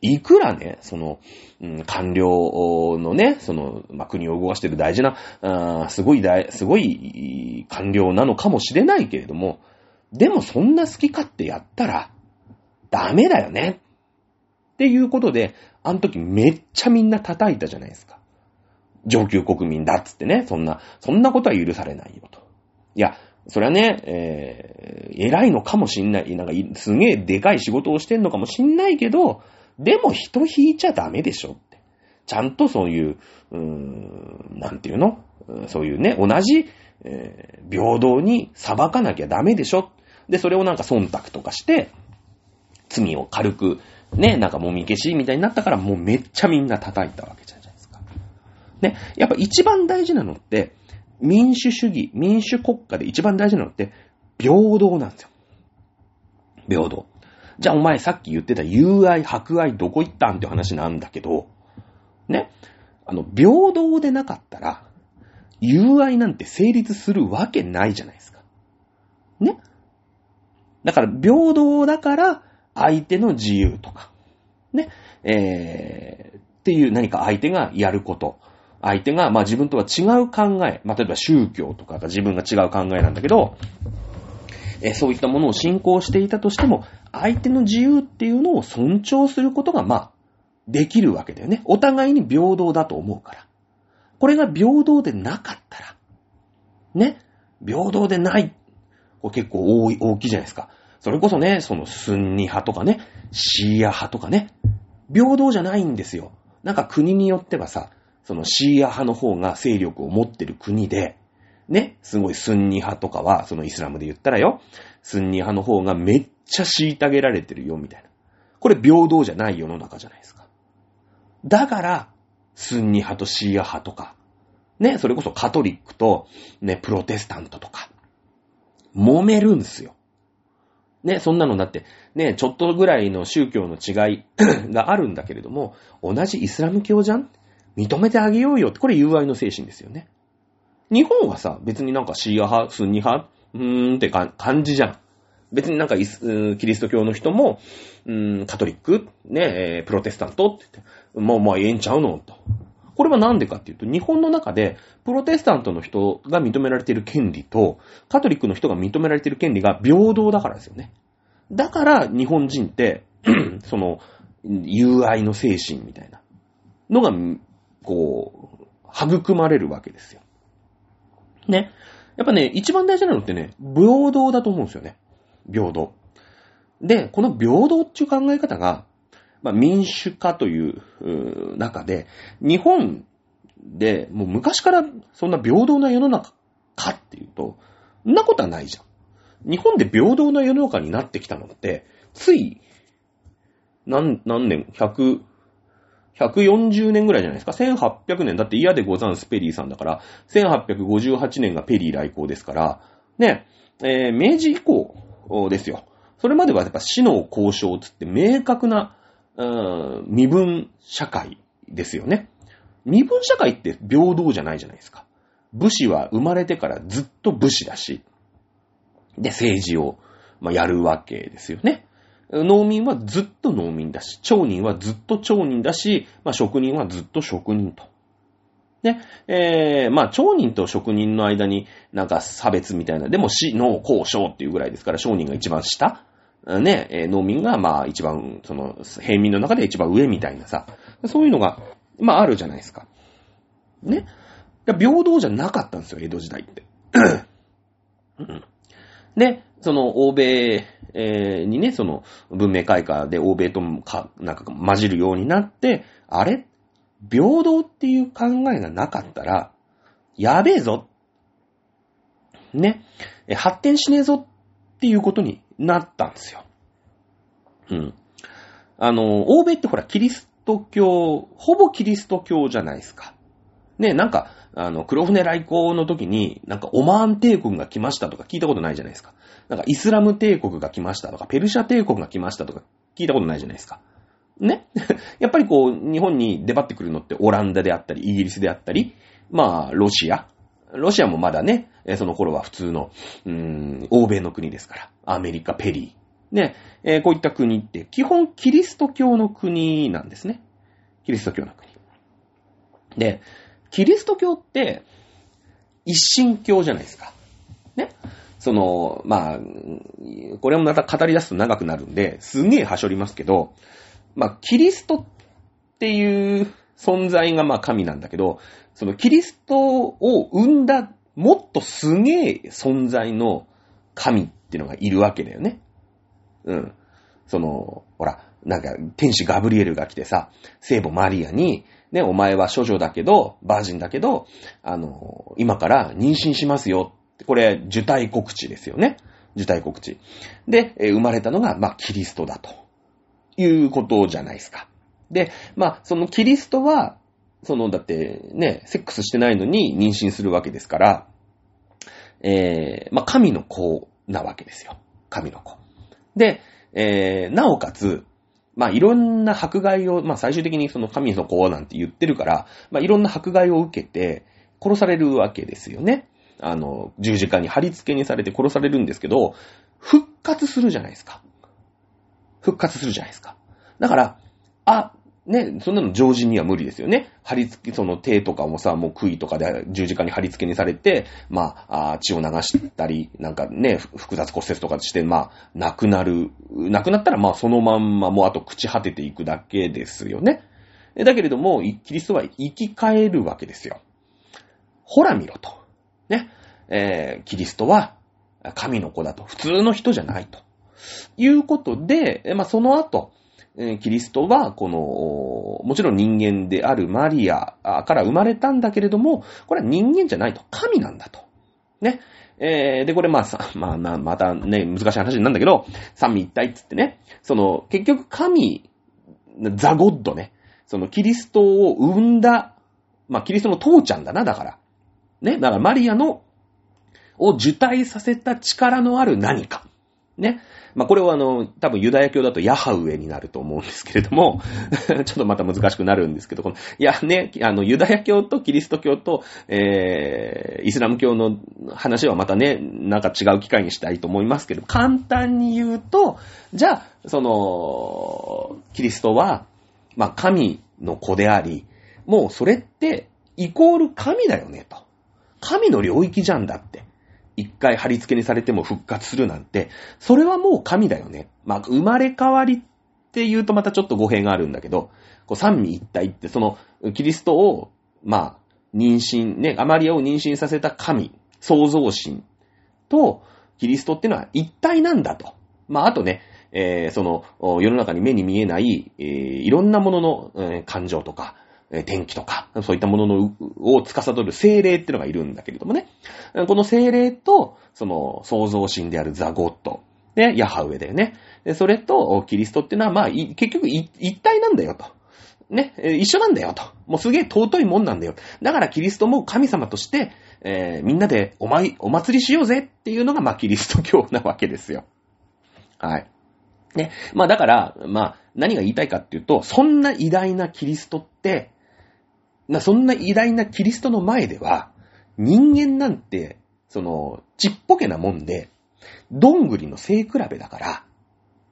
いくらね、その、うん、官僚のね、その、まあ、国を動かしてる大事な、あすごい大、すごい官僚なのかもしれないけれども、でもそんな好き勝手やったら、ダメだよね。っていうことで、あの時めっちゃみんな叩いたじゃないですか。上級国民だっつってね、そんな、そんなことは許されないよと。いや、それはね、えー、偉いのかもしんない。なんか、すげえでかい仕事をしてんのかもしんないけど、でも人引いちゃダメでしょって。ちゃんとそういう、うーん、なんていうの？そういうね、同じ、えー、平等に裁かなきゃダメでしょで、それをなんか忖度とかして、罪を軽く、ね、なんかもみ消しみたいになったから、もうめっちゃみんな叩いたわけじゃないですか。ね、やっぱ一番大事なのって、民主主義、民主国家で一番大事なのって、平等なんですよ。平等。じゃあお前さっき言ってた友愛、博愛どこ行ったんって話なんだけど、ね。あの、平等でなかったら、友愛なんて成立するわけないじゃないですか。ね。だから、平等だから、相手の自由とか、ね。えー、っていう何か相手がやること。相手が、まあ自分とは違う考え、まあ例えば宗教とかが自分が違う考えなんだけど、えそういったものを信仰していたとしても、相手の自由っていうのを尊重することが、まあ、できるわけだよね。お互いに平等だと思うから。これが平等でなかったら、ね、平等でない。これ結構多い、大きいじゃないですか。それこそね、そのスンニ派とかね、シーア派とかね、平等じゃないんですよ。なんか国によってはさ、そのシーア派の方が勢力を持ってる国で、ね、すごいスンニ派とかは、そのイスラムで言ったらよ、スンニ派の方がめっちゃ虐げられてるよ、みたいな。これ平等じゃない世の中じゃないですか。だから、スンニ派とシーア派とか、ね、それこそカトリックと、ね、プロテスタントとか、揉めるんすよ。ね、そんなのだって、ね、ちょっとぐらいの宗教の違いがあるんだけれども、同じイスラム教じゃん認めてあげようよって、これ友愛の精神ですよね。日本はさ、別になんかシーア派、スンニ派、うーんって感じじゃん。別になんかキリスト教の人も、うーん、カトリック、ねえ、プロテスタントって言って、もうまあええんちゃうのと。これはなんでかっていうと、日本の中で、プロテスタントの人が認められている権利と、カトリックの人が認められている権利が平等だからですよね。だから、日本人って、その、友愛の精神みたいなのが、こう、育まれるわけですよ。ね。やっぱね、一番大事なのってね、平等だと思うんですよね。平等。で、この平等っていう考え方が、まあ、民主化という中で、日本でもう昔からそんな平等な世の中かっていうと、そんなことはないじゃん。日本で平等な世の中になってきたのって、つい、何、何年、100、140年ぐらいじゃないですか。1800年。だって嫌でござんすペリーさんだから、1858年がペリー来航ですから、ね、えー、明治以降ですよ。それまではやっぱ死の交渉つって明確な、うーん、身分社会ですよね。身分社会って平等じゃないじゃないですか。武士は生まれてからずっと武士だし、で、政治を、まあ、やるわけですよね。農民はずっと農民だし、町人はずっと町人だし、まあ、職人はずっと職人と。ね、えー、まあ、町人と職人の間になんか差別みたいな、でも死の交渉っていうぐらいですから、商人が一番下ね、え農民がまあ一番、その、平民の中で一番上みたいなさ、そういうのが、まああるじゃないですか。ね。平等じゃなかったんですよ、江戸時代って。で、その欧米、えー、にね、その文明開化で欧米とか、なんか混じるようになって、あれ？平等っていう考えがなかったら、やべえぞ。ね。発展しねえぞっていうことになったんですよ。うん。あの、欧米ってほら、キリスト教、ほぼキリスト教じゃないですか。ね、なんか、あの、黒船来航の時に、なんかオマーン帝国が来ましたとか聞いたことないじゃないですか。なんかイスラム帝国が来ましたとか、ペルシャ帝国が来ましたとか聞いたことないじゃないですか。ね？やっぱりこう、日本に出張ってくるのってオランダであったり、イギリスであったり、まあ、ロシア。ロシアもまだね、その頃は普通の、うーん、欧米の国ですから。アメリカ、ペリー。ね、えー、こういった国って基本キリスト教の国なんですね。キリスト教の国。で、キリスト教って、一神教じゃないですか。ね？その、まあ、これもまた語り出すと長くなるんで、すげえはしょりますけど、まあ、キリストっていう存在がまあ神なんだけど、そのキリストを生んだもっとすげえ存在の神っていうのがいるわけだよね。うん。その、ほら、なんか、天使ガブリエルが来てさ、聖母マリアに、ね、お前は処女だけど、バージンだけど、あの、今から妊娠しますよ。これ、受胎告知ですよね。受胎告知。で、生まれたのが、まあ、キリストだと。いうことじゃないですか。で、まあ、そのキリストは、その、だってね、セックスしてないのに妊娠するわけですから、えー、まあ、神の子なわけですよ。神の子。で、えー、なおかつ、まあ、いろんな迫害を、まあ、最終的にその神の子なんて言ってるから、まあ、いろんな迫害を受けて、殺されるわけですよね。あの、十字架に貼り付けにされて殺されるんですけど、復活するじゃないですか。復活するじゃないですか。だから、あ、ね、そんなの常人には無理ですよね。貼り付け、その手とかもさ、もう杭とかで十字架に貼り付けにされて、まあ、あ血を流したり、なんかね、複雑骨折とかして、まあ、亡くなる。亡くなったら、まあ、そのまんま、もうあと朽ち果てていくだけですよね。だけれども、キリストは生き返るわけですよ。ほら見ろと。ね。えー、キリストは神の子だと。普通の人じゃないと。いうことで、まあ、その後、えキリストは、この、もちろん人間であるマリアから生まれたんだけれども、これは人間じゃないと。神なんだと。ね。えー、で、これまあさ、まあな、またね、難しい話なんだけど、三位一体っつってね、その、結局神、ザ・ゴッドね、そのキリストを生んだ、まあキリストの父ちゃんだな、だから。ね、だからマリアの、を受胎させた力のある何か。ね。まあ、これはあの、多分ユダヤ教だとヤハウエになると思うんですけれども、ちょっとまた難しくなるんですけど、この、いやね、あの、ユダヤ教とキリスト教と、えー、イスラム教の話はまたね、なんか違う機会にしたいと思いますけど、簡単に言うと、じゃあ、その、キリストは、まあ、神の子であり、もうそれって、イコール神だよね、と。神の領域じゃんだって。一回貼り付けにされても復活するなんて、それはもう神だよね。まあ、生まれ変わりって言うとまたちょっと語弊があるんだけど、こう三位一体ってその、キリストを、まあ、妊娠、ね、アマリアを妊娠させた神、創造神と、キリストっていうのは一体なんだと。まあ、あとね、えー、その、世の中に目に見えない、えー、いろんなものの、えー、感情とか、天気とか、そういったもののを司る精霊っていうのがいるんだけれどもね。この精霊と、その創造神であるザ・ゴッド。で、ヤハウエだよね。それと、キリストっていうのは、まあ、結局一体なんだよと。ね、一緒なんだよと。もうすげえ尊いもんなんだよ。だからキリストも神様として、えー、みんなでお前、お祭りしようぜっていうのが、まあ、キリスト教なわけですよ。はい。ね。まあ、だから、まあ、何が言いたいかっていうと、そんな偉大なキリストって、な、そんな偉大なキリストの前では、人間なんて、その、ちっぽけなもんで、どんぐりの背比べだから、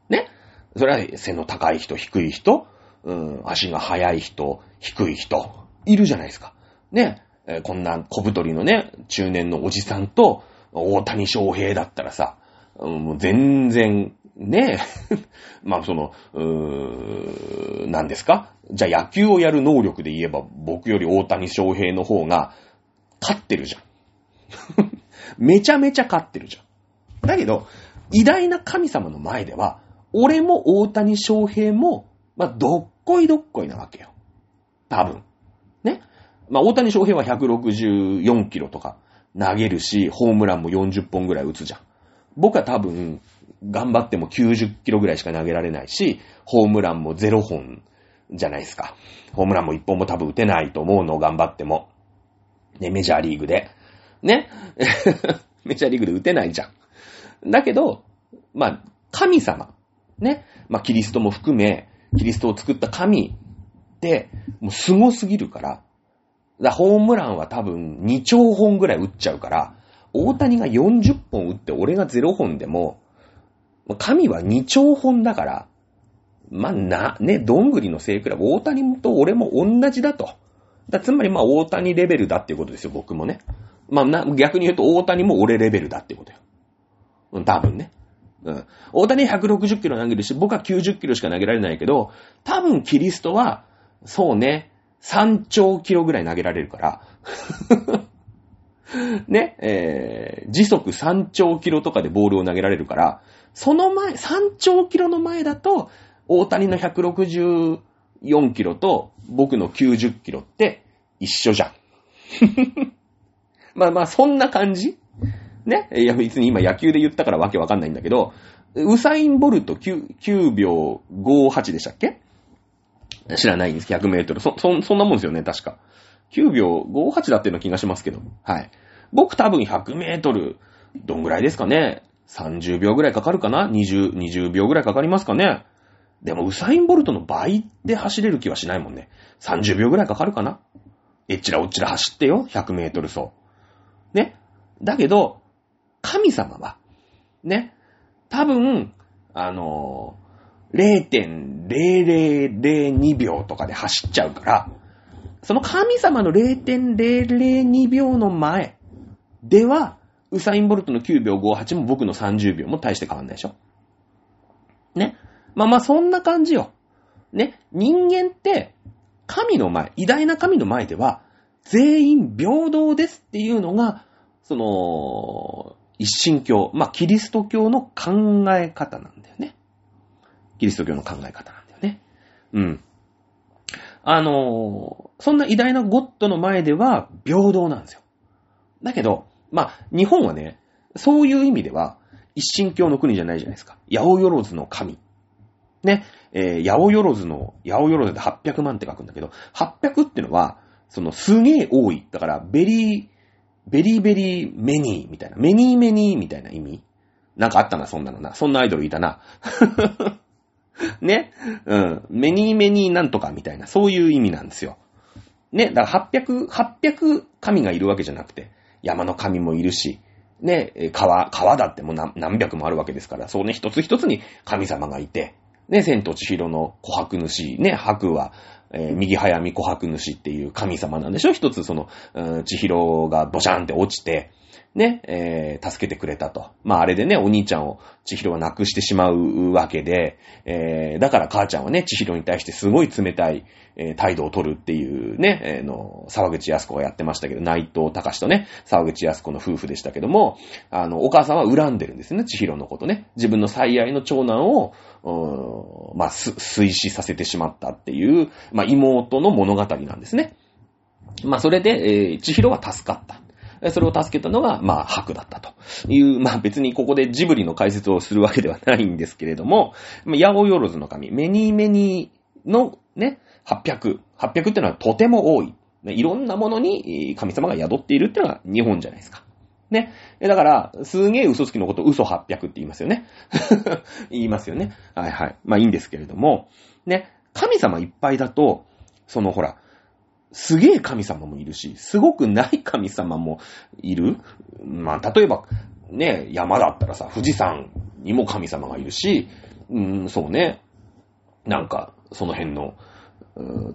ね。それは背の高い人、低い人、うん、足が速い人、低い人、いるじゃないですか。ね。えー、こんな小太りのね、中年のおじさんと、大谷翔平だったらさ、うん、もう全然ねえ、まあその、うーん、何ですか？じゃあ野球をやる能力で言えば僕より大谷翔平の方が勝ってるじゃん。めちゃめちゃ勝ってるじゃん。だけど、偉大な神様の前では、俺も大谷翔平も、まあ、どっこいどっこいなわけよ。多分。ね。まあ、大谷翔平は164キロとか投げるし、ホームランも40本ぐらい打つじゃん。僕は多分、頑張っても90キロぐらいしか投げられないし、ホームランも0本じゃないですか。ホームランも1本も多分打てないと思うのを、頑張っても。ね、メジャーリーグで。ね。メジャーリーグで打てないじゃん。だけど、まあ、神様。ね。まあ、キリストも含め、キリストを作った神って、もう凄すぎるから。だホームランは多分2兆本ぐらい打っちゃうから、大谷が40本打って俺が0本でも、神は2兆本だから、まあ、な、ね、どんぐりの背比べ、大谷と俺も同じだと。だつまりまあ大谷レベルだっていうことですよ、僕もね。まあな、逆に言うと大谷も俺レベルだってことよ。うん、多分ね。うん。大谷160キロ投げるし、僕は90キロしか投げられないけど、多分キリストは、そうね、3兆キロぐらい投げられるから、ね、えー、時速3兆キロとかでボールを投げられるから、その前、3兆キロの前だと、大谷の164キロと僕の90キロって一緒じゃん。まあまあ、そんな感じね。いや、別に今野球で言ったからわけわかんないんだけど、ウサイン・ボルト 9, 9秒58でしたっけ？知らないんです。100メートル。そ、そ、そんなもんですよね、確か。9秒58だっていうの気がしますけど。はい。僕多分100メートル、どんぐらいですかね ?30 秒ぐらいかかるかな ?20、20秒ぐらいかかりますかねでも、ウサイン・ボルトの倍で走れる気はしないもんね。30秒ぐらいかかるかなえっちらおっちら走ってよ、100メートル走。ね。だけど、神様は、ね。多分、あのー、0.0002秒とかで走っちゃうから、その神様の0.002秒の前では、ウサインボルトの9秒58も僕の30秒も大して変わんないでしょ。ね。まあまあそんな感じよ。ね。人間って、神の前、偉大な神の前では、全員平等ですっていうのが、その、一神教、まあキリスト教の考え方なんだよね。キリスト教の考え方なんだよね。うん。あの、そんな偉大なゴッドの前では平等なんですよ。だけど、まあ、日本はね、そういう意味では、一神教の国じゃないじゃないですか。八百万の神。ね、えー、八百万の、八百万で800万って書くんだけど、800ってのは、そのすげえ多い。だから、 very、very very many みたいな、 many many みたいな意味なんかあったな、そんなのな。そんなアイドルいたな。ね。うん。 many many なんとかみたいな、そういう意味なんですよ。ね。だから800、800神がいるわけじゃなくて、山の神もいるし、ね、川、川だってもう何百もあるわけですから、そうね、一つ一つに神様がいて、ね、千と千尋の琥珀主、ね、白は、えー、右早見琥珀主っていう神様なんでしょ？一つその、うん、千尋がドシャンって落ちて、ね、えー、助けてくれたと。まああれでね、お兄ちゃんを千尋は亡くしてしまうわけで、えー、だから母ちゃんはね、千尋に対してすごい冷たい、えー、態度を取るっていうね、えー、の、沢口康子がやってましたけど、内藤隆とね、沢口康子の夫婦でしたけども、あの、お母さんは恨んでるんですね、千尋のことね。自分の最愛の長男を、うーまあ、推死させてしまったっていう、まあ、妹の物語なんですね。まあ、それで、えー、千尋は助かった。それを助けたのが、まあ、白だったという、まあ別にここでジブリの解説をするわけではないんですけれども、ヤオヨロズの神、メニーメニーのね、800。800ってのはとても多い。いろんなものに神様が宿っているってのが日本じゃないですか。ね。だから、すげえ嘘つきのこと嘘800って言いますよね。言いますよね。はいはい。まあいいんですけれども、ね。神様いっぱいだと、そのほら、すげえ神様もいるし、すごくない神様もいる。まあ、例えば、ね、山だったらさ、富士山にも神様がいるし、うん、そうね、なんか、その辺の、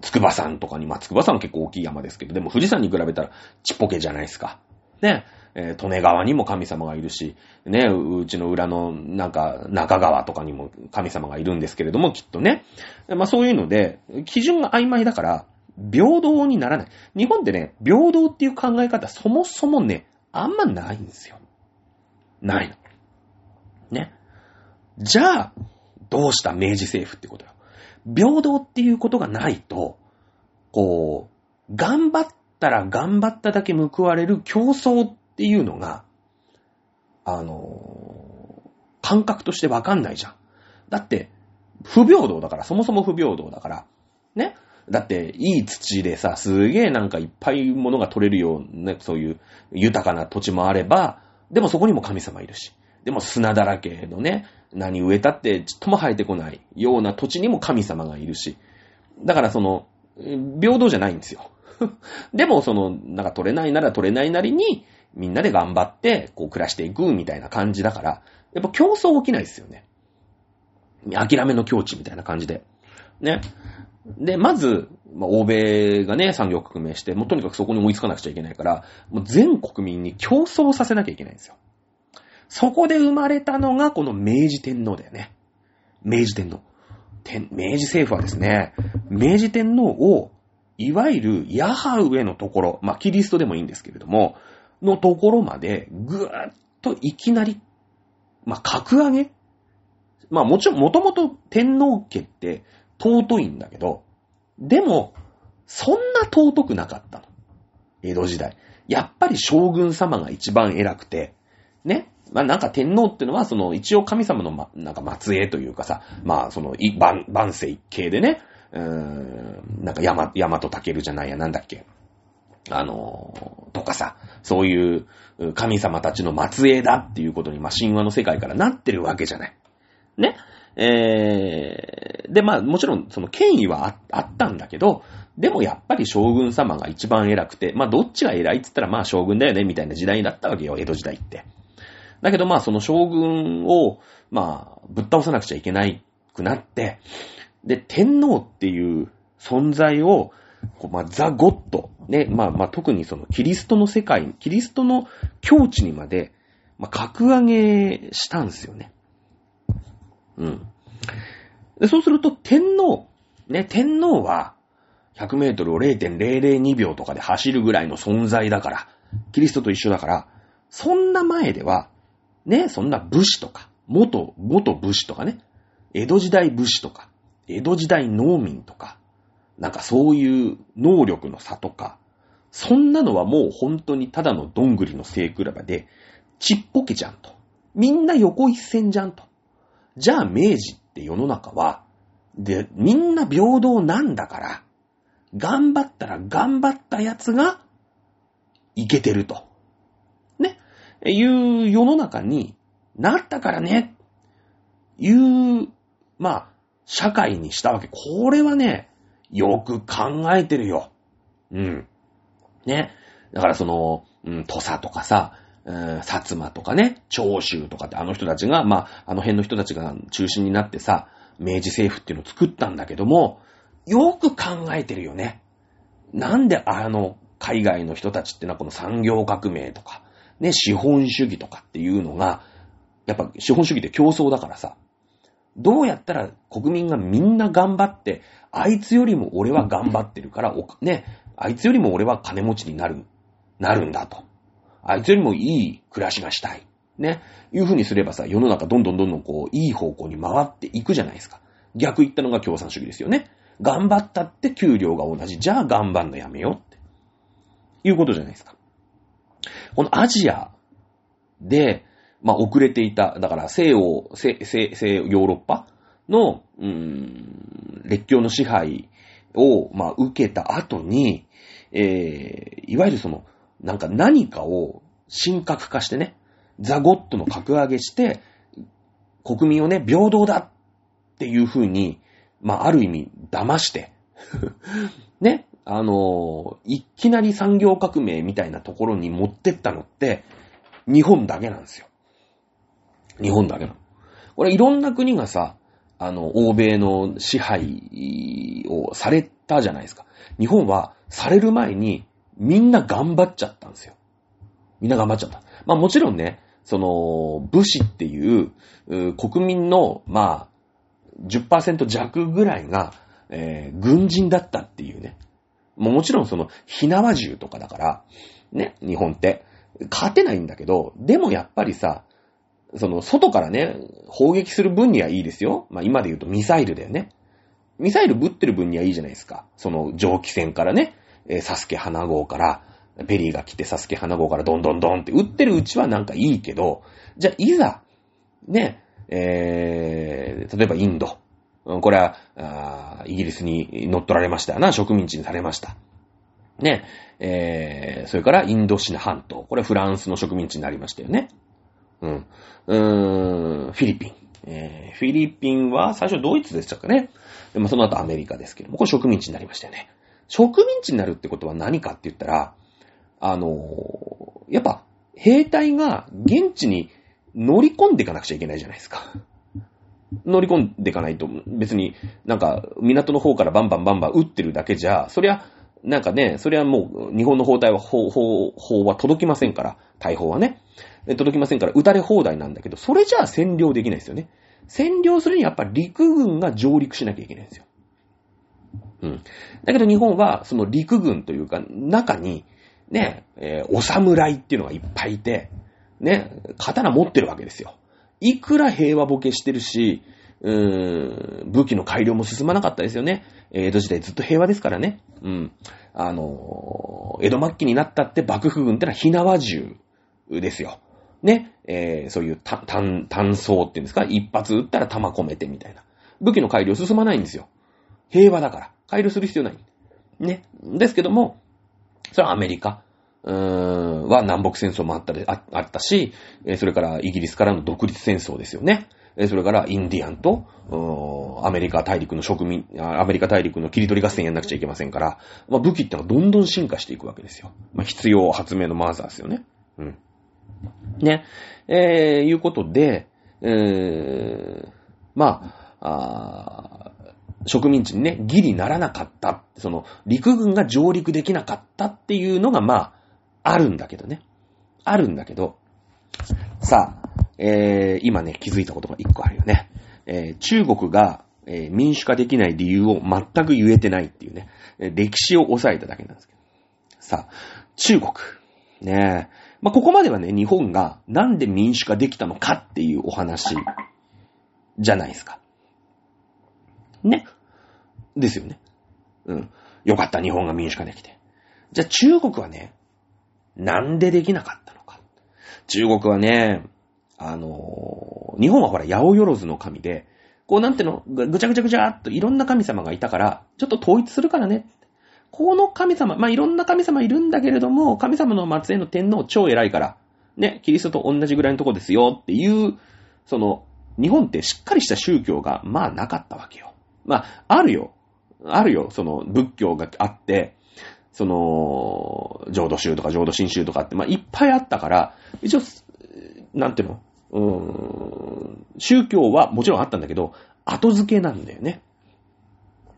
つくば山とかに、まあ、つくば山は結構大きい山ですけど、でも富士山に比べたらちっぽけじゃないですか。ね、えー、利根川にも神様がいるし、ね、うちの裏の、なんか、中川とかにも神様がいるんですけれども、きっとね。まあそういうので、基準が曖昧だから、平等にならない。日本ってね、平等っていう考え方、そもそもね、あんまないんですよ。ないの。ね。じゃあ、どうした明治政府ってことよ。平等っていうことがないと、こう、頑張ったら頑張っただけ報われる競争っていうのが、あの感覚としてわかんないじゃん。だって、不平等だから、そもそも不平等だから、ね。だって、いい土でさ、すげえなんかいっぱいものが取れるような、そういう豊かな土地もあれば、でもそこにも神様いるし。でも砂だらけのね、何植えたってちっとも生えてこないような土地にも神様がいるし。だからその、平等じゃないんですよ。でもその、なんか取れないなら取れないなりに、みんなで頑張って、こう暮らしていくみたいな感じだから、やっぱ競争起きないですよね。諦めの境地みたいな感じで。ね。で、まず、まあ、欧米がね、産業革命して、もうとにかくそこに追いつかなくちゃいけないから、もう全国民に競争させなきゃいけないんですよ。そこで生まれたのが、この明治天皇だよね。明治天皇。天明治政府はですね、明治天皇を、いわゆるヤハウェのところ、まあ、キリストでもいいんですけれども、のところまで、ぐーっといきなり、まあ、格上げまあ、もちろん、もともと天皇家って尊いんだけど、でも、そんな尊くなかったの。江戸時代。やっぱり将軍様が一番偉くて、ね。まあなんか天皇ってのは、その一応神様のま、なんか末裔というかさ、まあその、万、万世一系でね、うーん、なんか山、山と竹るじゃないや、なんだっけ。あのーとかさ、そういう神様たちの末裔だっていうことに、まあ神話の世界からなってるわけじゃない。ね。えー、で、まあもちろんその権威はあったんだけど、でもやっぱり将軍様が一番偉くて、まあどっちが偉いって言ったらまあ将軍だよねみたいな時代だったわけよ、江戸時代って。だけどまあその将軍を、まあぶっ倒さなくちゃいけないくなって、で、天皇っていう存在を、まあ、ザ・ゴッド。ね、まあまあ特にそのキリストの世界、キリストの境地にまで、まあ、格上げしたんですよね。うん。でそうすると天皇、ね、天皇は100メートルを0.002秒とかで走るぐらいの存在だから、キリストと一緒だから、そんな前では、ね、そんな武士とか、元、元武士とかね、江戸時代武士とか、江戸時代農民とか、なんかそういう能力の差とか、そんなのはもう本当にただのどんぐりの背比べで、ちっぽけじゃんと。みんな横一線じゃんと。じゃあ明治って世の中は、で、みんな平等なんだから、頑張ったら頑張ったやつが、いけてると。ね。いう世の中になったからね。いう、まあ、社会にしたわけ。これはね、よく考えてるよ。うん。ね。だからその、うん、土佐とかさ、うん、薩摩とかね、長州とかってあの人たちが、まあ、あの辺の人たちが中心になってさ、明治政府っていうのを作ったんだけども、よく考えてるよね。なんであの海外の人たちってのはこの産業革命とか、ね、資本主義とかっていうのが、やっぱ資本主義って競争だからさ、どうやったら国民がみんな頑張って、あいつよりも俺は頑張ってるから、ね、あいつよりも俺は金持ちになる、なるんだと。あいつよりもいい暮らしがしたい。ね。いう風にすればさ、世の中どんどんどんどんこう、いい方向に回っていくじゃないですか。逆言ったのが共産主義ですよね。頑張ったって給料が同じ。じゃあ頑張んのやめようって。いうことじゃないですか。このアジアで、まあ、遅れていた、だから西欧、西、西、西ヨーロッパの、うーん、列強の支配を、まあ、受けた後に、えー、いわゆるその、なんか何かを神格化してね、ザ・ゴッドの格上げして、国民をね、平等だっていう風に、まあ、ある意味、騙して ね、あの、いきなり産業革命みたいなところに持ってったのって、日本だけなんですよ。日本だけなの。これいろんな国がさ、あの、欧米の支配をされたじゃないですか。日本はされる前にみんな頑張っちゃったんですよ。みんな頑張っちゃった。まあもちろんね、その、武士っていう、う国民の、まあ、10%弱ぐらいが、えー軍人だったっていうね。もうもちろんその、火縄銃とかだから、ね、日本って、勝てないんだけど、でもやっぱりさ、その、外からね、砲撃する分にはいいですよ。まあ今で言うとミサイルだよね。ミサイルぶってる分にはいいじゃないですか。その蒸気船からね、えサスケ花号から、ペリーが来てサスケ花号からどんどんどんって撃ってるうちはなんかいいけど、じゃあいざ、ね、えー、例えばインド。これは、あイギリスに乗っ取られましたよな、植民地にされました。ね、えー、それからインドシナ半島。これはフランスの植民地になりましたよね。うん。うーん、フィリピン。えー、フィリピンは最初ドイツでしたかね。でもその後アメリカですけども、これ植民地になりましたよね。植民地になるってことは何かって言ったら、あのやっぱ兵隊が現地に乗り込んでいかなくちゃいけないじゃないですか。乗り込んでいかないと別になんか港の方からバンバンバンバン撃ってるだけじゃ、そりゃなんかね、それはもう日本の砲台は、砲、砲、砲は届きませんから、大砲はね。届きませんから撃たれ放題なんだけど、それじゃあ占領できないですよね。占領するにはやっぱ陸軍が上陸しなきゃいけないんですよ。うん。だけど日本はその陸軍というか中にね、えーお侍っていうのがいっぱいいて、ね、刀持ってるわけですよ。いくら平和ボケしてるし、うーん、武器の改良も進まなかったですよね。江戸時代ずっと平和ですからね。うん。あのー江戸末期になったって幕府軍ってのは火縄銃ですよ。ね。えーそういう単、単、単装っていうんですか？一発撃ったら弾込めてみたいな。武器の改良進まないんですよ。平和だから。改良する必要ない。ね。ですけども、それはアメリカ。うーん、は南北戦争もあったでああったし、それからイギリスからの独立戦争ですよね。それからインディアンと、アメリカ大陸の植民、アメリカ大陸の切り取り合戦やんなくちゃいけませんから、まあ、武器ってのはどんどん進化していくわけですよ。まあ、必要発明のマーザーですよね。うん。ね。えー、いうことで、えー、まあ、あ植民地にね、義理ならなかった。その、陸軍が上陸できなかったっていうのが、まあ、あるんだけどね。あるんだけど、さあ、えー、今ね、気づいたことが一個あるよね。えー、中国が、えー民主化できない理由を全く言えてないっていうね、歴史を抑えただけなんですけど。さあ、中国。ねえ。まあ、ここまではね、日本がなんで民主化できたのかっていうお話じゃないですか。ね。ですよね。うん。よかった、日本が民主化できて。じゃあ中国はね、なんでできなかったのか。中国はね、あのー日本はほら、八百万の神で、こうなんての、ぐぐちゃぐちゃぐちゃっといろんな神様がいたから、ちょっと統一するからね。この神様、まあ、いろんな神様いるんだけれども、神様の末裔の天皇超偉いから、ね、キリストと同じぐらいのとこですよっていう、その、日本ってしっかりした宗教が、まあなかったわけよ。まあ、あるよ。あるよ。その、仏教があって、その、浄土宗とか浄土真宗とかって、まあいっぱいあったから、一応、なんていうの？うーん、宗教はもちろんあったんだけど、後付けなんだよね。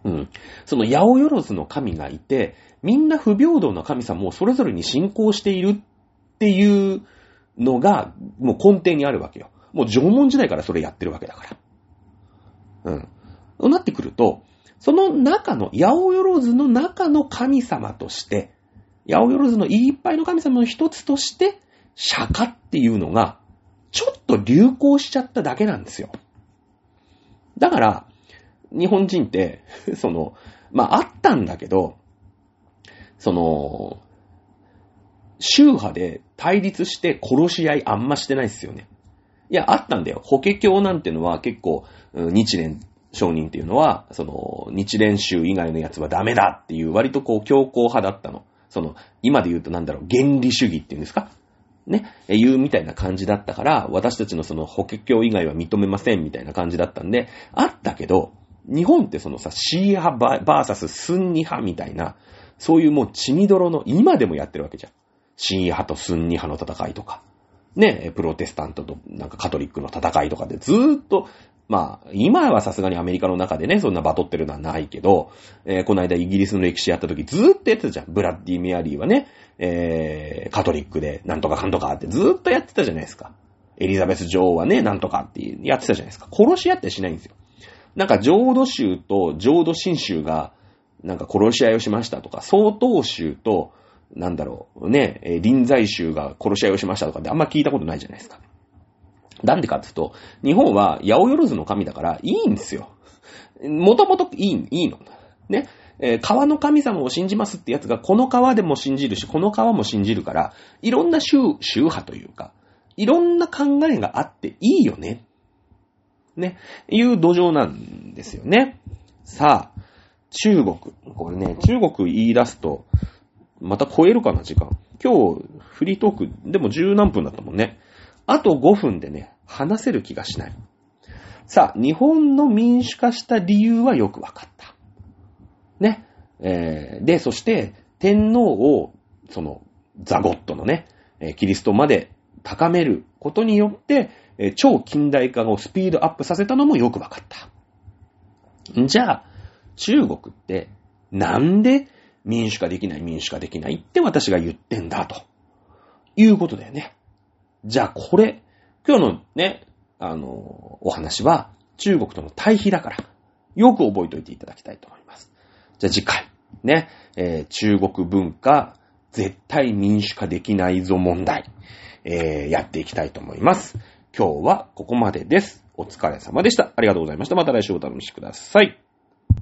うん。その、八百万の神がいて、みんな不平等な神様をそれぞれに信仰しているっていうのが、もう根底にあるわけよ。もう縄文時代からそれやってるわけだから。うん。そうなってくると、その中の、八百万の中の神様として、八百万のいっぱいの神様の一つとして、釈迦っていうのが、ちょっと流行しちゃっただけなんですよ。だから、日本人って、その、まあ、あったんだけど、その、宗派で対立して殺し合いあんましてないですよね。いや、あったんだよ。法華経なんてのは結構、日蓮商人っていうのは、その、日蓮宗以外のやつはダメだっていう割とこう強硬派だったの。その、今で言うとなんだろう、原理主義っていうんですか？ね、えいうみたいな感じだったから、私たちのその法華経以外は認めませんみたいな感じだったんで、あったけど、日本ってそのさ、シー派ババーサススンニ派みたいな、そういうもう血みどろの、今でもやってるわけじゃん。シー派とスンニ派の戦いとか。ね、プロテスタントとなんかカトリックの戦いとかでずーっとまあ、今はさすがにアメリカの中でね、そんなバトってるのはないけど、えーこの間イギリスの歴史やった時ずーっとやってたじゃん。ブラッディ・メアリーはね、えー、カトリックでなんとかかんとかってずーっとやってたじゃないですか。エリザベス女王はね、なんとかってやってたじゃないですか。殺し合ってしないんですよ。なんか浄土宗と浄土真宗が、なんか殺し合いをしましたとか、曹洞宗と、なんだろう、ね、臨済宗が殺し合いをしましたとかってあんま聞いたことないじゃないですか。なんでかっていうと、日本は八百万の神だからいいんですよ。もともといい、いいの。ね。えー川の神様を信じますってやつが、この川でも信じるし、この川も信じるから、いろんな宗、宗派というか、いろんな考えがあっていいよね。ね。いう土壌なんですよね。さあ、中国。これね、中国言い出すと、また超えるかな、時間。今日、フリートーク、でも十何分だったもんね。あと5分でね、話せる気がしない。さあ、日本の民主化した理由はよくわかった。ね。えーで、そして、天皇を、その、ザゴットのね、キリストまで高めることによって、超近代化をスピードアップさせたのもよくわかった。じゃあ、中国って、なんで民主化できない民主化できないって私が言ってんだ、ということだよね。じゃあこれ、今日のね、あの、お話は中国との対比だから、よく覚えておいていただきたいと思います。じゃあ次回、ね、えー中国文化、絶対民主化できないぞ問題、えーやっていきたいと思います。今日はここまでです。お疲れ様でした。ありがとうございました。また来週お楽しみください。